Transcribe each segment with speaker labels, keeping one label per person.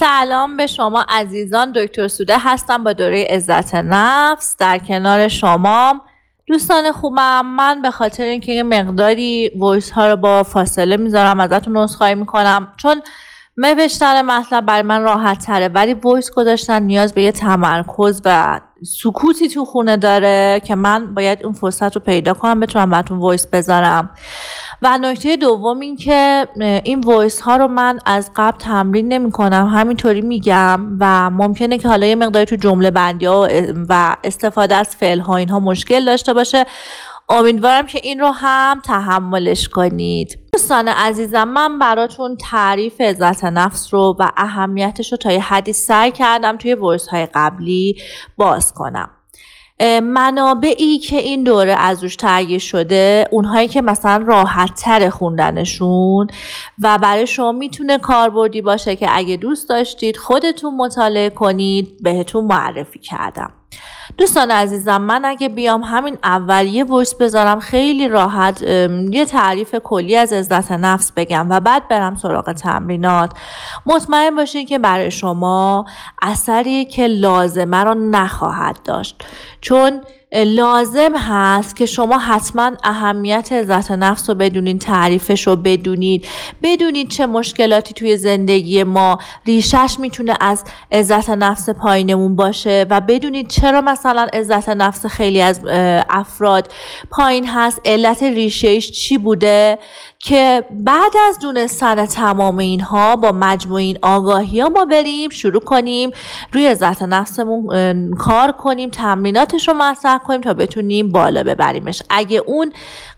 Speaker 1: سلام به شما عزیزان دکتر سوده هستم با دوره عزت نفس. در کنار شما دوستان خوبم من به خاطر اینکه مقداری voice ها رو با فاصله می‌ذارم ازتون عذرخواهی می‌کنم. چون نوشتن مطلب برای من راحت تره ولی voice گذاشتن نیاز به یه تمرکز و سکوتی تو خونه داره که من باید اون فرصت رو پیدا کنم بتونم براتون voice بذارم. و نکته دوم این که این وایس ها رو من از قبل تمرین نمی کنم همینطوری میگم و ممکنه که حالا یه مقداری تو جمله بندی ها و استفاده از فعل ها اینها مشکل داشته باشه. امیدوارم که این رو هم تحملش کنید. دوستان عزیزم من براتون تعریف عزت نفس رو و اهمیتش رو تا یه حدی سعی کردم توی ورس های قبلی باز کنم. منابعی که این دوره از روش تهیه شده اونهایی که مثلا راحت تر خوندنشون و برای شما می‌تونه کاربردی باشه که اگه دوست داشتید خودتون مطالعه کنید بهتون معرفی کردم. دوستان عزیزم من اگه بیام همین اول یه ویس بذارم خیلی راحت یه تعریف کلی از عزت نفس بگم و بعد برم سراغ تمرینات. مطمئن باشید که برای شما اثری که لازمه رو نخواهد داشت. چون لازم هست که شما حتما اهمیت عزت نفس رو بدونید تعریفش رو بدونید بدونید چه مشکلاتی توی زندگی ما. ریشش می‌تونه از عزت نفس پایینمون باشه و بدونید چرا مثلا عزت نفس خیلی از افراد پایین هست. علت ریشهش چی بوده؟ که بعد از دونستن تمام اینها با مجموع این آگاهی ها ما بریم شروع کنیم روی عزت نفسمون کار کنیم تمریناتش رو مطرح کنیم تا بتونیم بالا ببریمش. اگه اون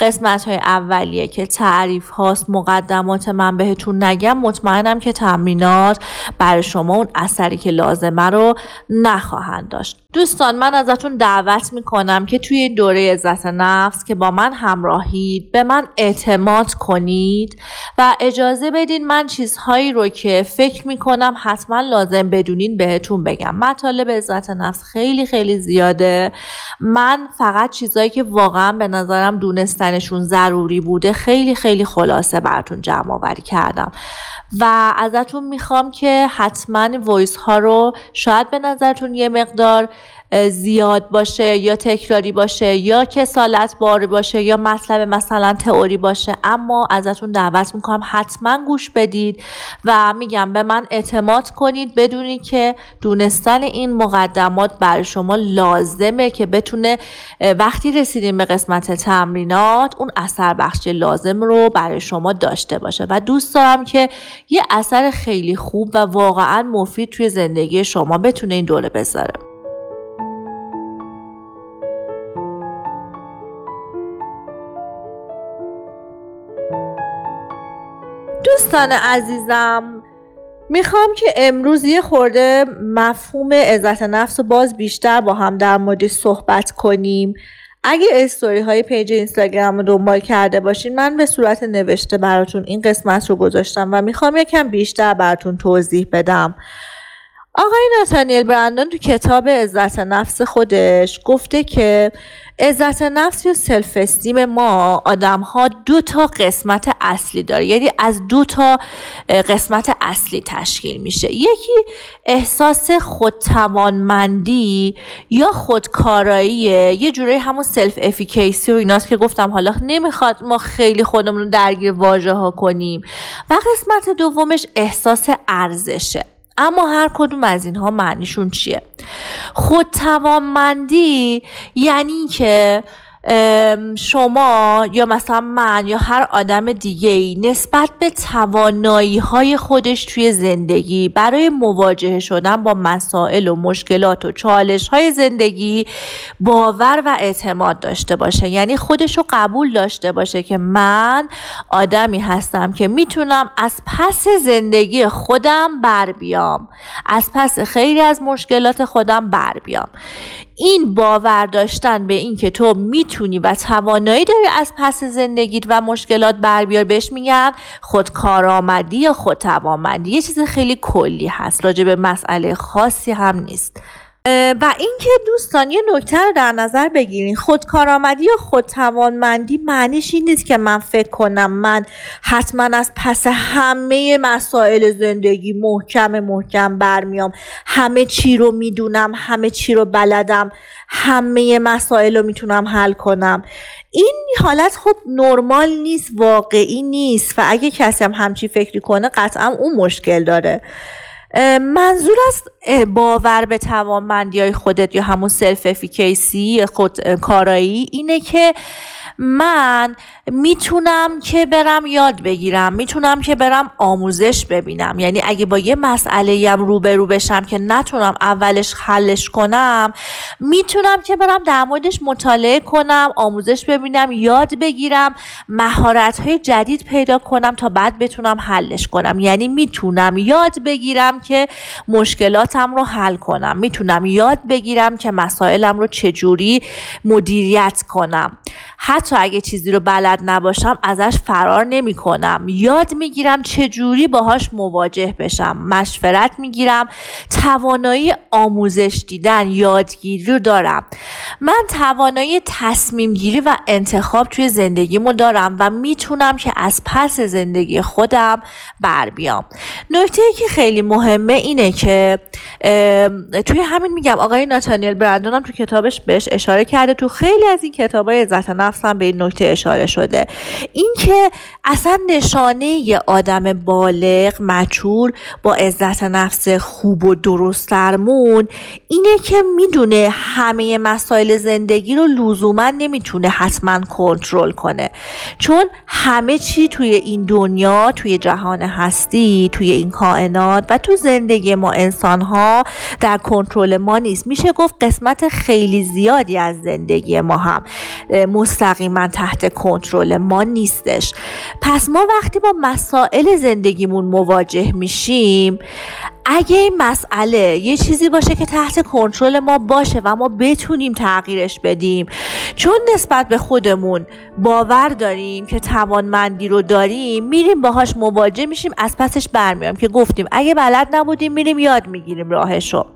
Speaker 1: قسمت های اولیه که تعریف هاست مقدمات من بهتون نگم مطمئنم که تمرینات برای شما اون اثری که لازمه رو نخواهند داشت. دوستان من ازتون دعوت می‌کنم که توی دوره عزت نفس که با من همراهید به من اعتماد کنید و اجازه بدین من چیزهایی رو که فکر می‌کنم حتما لازم بدونین بهتون بگم. مطالب عزت نفس خیلی خیلی زیاده. من فقط چیزهایی که واقعا به نظرم دونستنشون ضروری بوده خیلی خیلی خلاصه براتون جمع آوری کردم. و ازتون می‌خوام که حتما وایس ها رو شاید به نظرتون یه مقدار زیاد باشه یا تکراری باشه یا کسالت بار باشه یا مطلب مثلا تئوری باشه. اما ازتون دعوت می‌کنم حتما گوش بدید و میگم به من اعتماد کنید بدونید که دونستن این مقدمات برای شما لازمه که بتونه وقتی رسیدیم به قسمت تمرینات اون اثر بخش لازم رو برای شما داشته باشه. و دوست دارم که یه اثر خیلی خوب و واقعا مفید توی زندگی شما بتونه این دوره بذاره. دوستان عزیزم می‌خوام که امروز یه خورده مفهوم عزت نفس رو باز بیشتر با هم در مورد صحبت کنیم. اگه استوری های پیج اینستاگرام رو دنبال کرده باشین من به صورت نوشته براتون این قسمت رو گذاشتم و می‌خوام یکم بیشتر براتون توضیح بدم. آقای ناتانیل برندان تو کتاب عزت نفس خودش گفته که عزت نفس یا self esteem ما آدم ها دو تا قسمت اصلی داره. یعنی از دو تا قسمت اصلی تشکیل میشه. یکی احساس خودتوانمندی یا خودکاراییه یه جوری همون self efficacy و ایناست که گفتم حالا نمی‌خواد ما خیلی خودمون رو درگیر واژه ها کنیم. و قسمت دومش احساس ارزشه. اما هر کدوم از اینها معنیشون چیه؟ خودتوانمندی یعنی که شما یا مثلا من یا هر آدم دیگه ای نسبت به توانایی های خودش توی زندگی برای مواجهه شدن با مسائل و مشکلات و چالش های زندگی باور و اعتماد داشته باشه. یعنی خودش رو قبول داشته باشه که من آدمی هستم که می‌تونم از پس زندگی خودم بر بیام از پس خیلی از مشکلات خودم بر بیام. این باور داشتن به این که تو می‌تونی و توانایی داری از پس زندگیت و مشکلات بر بیار بهش میگن خودکارآمدی یا خودتوانمندی. یه چیز خیلی کلی هست راجع به مسئله خاصی هم نیست. و اینکه دوستان یه نکته رو در نظر بگیرین. خودکارآمدی یا خودتوانمندی معنیش این نیست که من فکر کنم من حتما از پس همه مسائل زندگی محکم محکم برمیام. همه چی رو می‌دونم همه چی رو بلدم همه مسائل رو می‌تونم حل کنم. این حالت خب نرمال نیست واقعی نیست. و اگه کسی هم همچی فکری کنه قطعا اون مشکل داره. منظور از باور به توانمندی های خودت یا همون self efficacy خود کارایی اینه که من می‌تونم که برم یاد بگیرم می‌تونم که برم آموزش ببینم. یعنی اگه با یه مسئله هم روبرو بشم که نتونم اولش حلش کنم می‌تونم که برم در موردش مطالعه کنم آموزش ببینم یاد بگیرم مهارت های جدید پیدا کنم تا بعد بتونم حلش کنم. یعنی می‌تونم یاد بگیرم که مشکلاتم رو حل کنم. می‌تونم یاد بگیرم که مسائلم رو چجوری مدیریت کنم. حتی اگه چیزی رو بلد نباشم ازش فرار نمی کنم یاد می‌گیرم چجوری باهاش مواجه بشم. مشورت می‌گیرم. توانایی آموزش دیدن یادگیری رو دارم. من توانایی تصمیم گیری و انتخاب توی زندگیمو دارم و می‌تونم که از پس زندگی خودم بر بیام. نکته که خیلی مهمه اینه که توی همین میگم آقای ناتانیل برندون هم تو کتابش بهش اشاره کرده. تو خیلی از این کتاب های عزت نفس به این نکته اشاره شده. اینکه اصلا نشانه یه آدم بالغ مچور با عزت نفس خوب و درست درمون اینه که می‌دونه همه مسائل زندگی رو لزوما نمی‌تونه حتما کنترل کنه. چون همه چی توی این دنیا توی جهان هستی توی این کائنات و تو زندگی ما انسان ها در کنترل ما نیست. میشه گفت قسمت خیلی زیادی از زندگی ما هم مستقیما تحت کنترل ما نیستش. پس ما وقتی با مسائل زندگیمون مواجه میشیم اگه این مسئله یه چیزی باشه که تحت کنترل ما باشه و ما بتونیم تغییرش بدیم چون نسبت به خودمون باور داریم که توانمندی رو داریم میریم باهاش مواجه میشیم از پسش برمیام که گفتیم اگه بلد نبودیم میریم یاد می‌گیریم راهشو.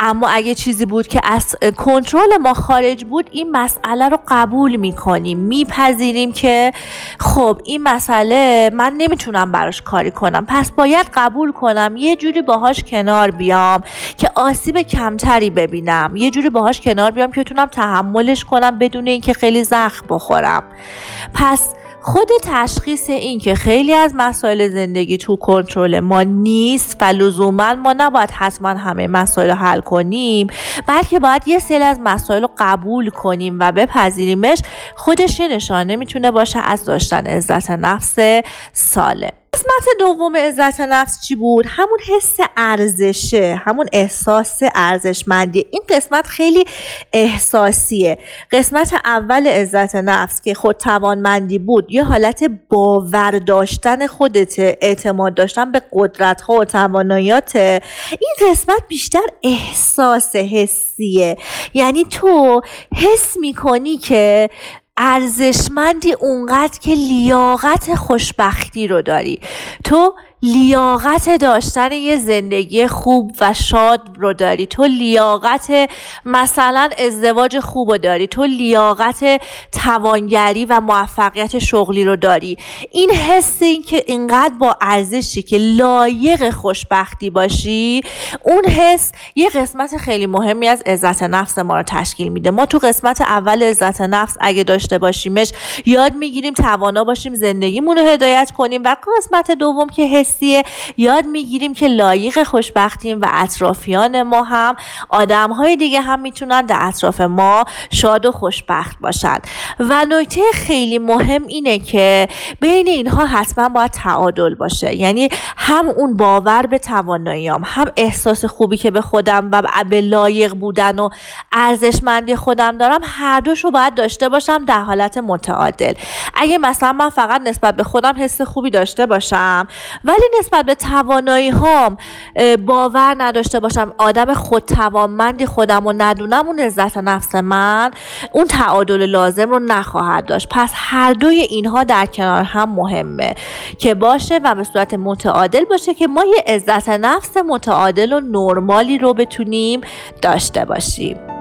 Speaker 1: اما اگه چیزی بود که از کنترل ما خارج بود این مسئله رو قبول می‌کنیم. میپذیریم که خب این مسئله من نمی‌تونم براش کاری کنم. پس باید قبول کنم. یه جوری باهاش کنار بیام که آسیب کمتری ببینم. یه جوری باهاش کنار بیام که بتونم تحملش کنم بدون اینکه خیلی زخم بخورم. پس خود تشخیص این که خیلی از مسائل زندگی تو کنترل ما نیست و لزوما ما نباید حتما همه مسائل حل کنیم بلکه باید یه سری از مسائل رو قبول کنیم و بپذیریمش خودش یه نشانه می‌تونه باشه از داشتن عزت نفس سالم. قسمت دوم عزت نفس چی بود؟ همون حس ارزشه همون احساس ارزشمندی. این قسمت خیلی احساسیه. قسمت اول عزت نفس که خود توانمندی بود یه حالت باور داشتن خودت اعتماد داشتن به قدرت ها و تواناییات این قسمت بیشتر احساس حسیه. یعنی تو حس می‌کنی که ارزشمندی اونقدر که لیاقت خوشبختی رو داری. تو لیاقت داشتن یه زندگی خوب و شاد رو داری. تو لیاقت مثلا ازدواج خوب رو داری. تو لیاقت توانگری و موفقیت شغلی رو داری. این حس این که اینقدر با ارزشی که لایق خوشبختی باشی اون حس یه قسمت خیلی مهمی از عزت نفس ما رو تشکیل میده. ما تو قسمت اول عزت نفس اگه داشته باشیمش یاد می‌گیریم توانا باشیم زندگیمون رو هدایت کنیم و قسمت دوم که حس یاد می‌گیریم که لایق خوشبختیم و اطرافیان ما هم. آدم های دیگه هم می‌تونن در اطراف ما شاد و خوشبخت باشند و نکته خیلی مهم اینه که بین اینها حتما باید تعادل باشه. یعنی هم اون باور به تواناییام هم احساس خوبی که به خودم و به لایق بودن و ارزشمندی خودم دارم هر دوش رو باید داشته باشم در حالت متعادل. اگه مثلا من فقط نسبت به خودم حس خوبی داشته باشم ولی ولی نسبت به توانایی هام باور نداشته باشم آدم خودتوانمندی خودم و ندونم اون عزت نفس من اون تعادل لازم رو نخواهد داشت. پس هر دوی اینها در کنار هم مهمه که باشه و به صورت متعادل باشه که ما یه عزت نفس متعادل و نرمالی رو بتونیم داشته باشیم.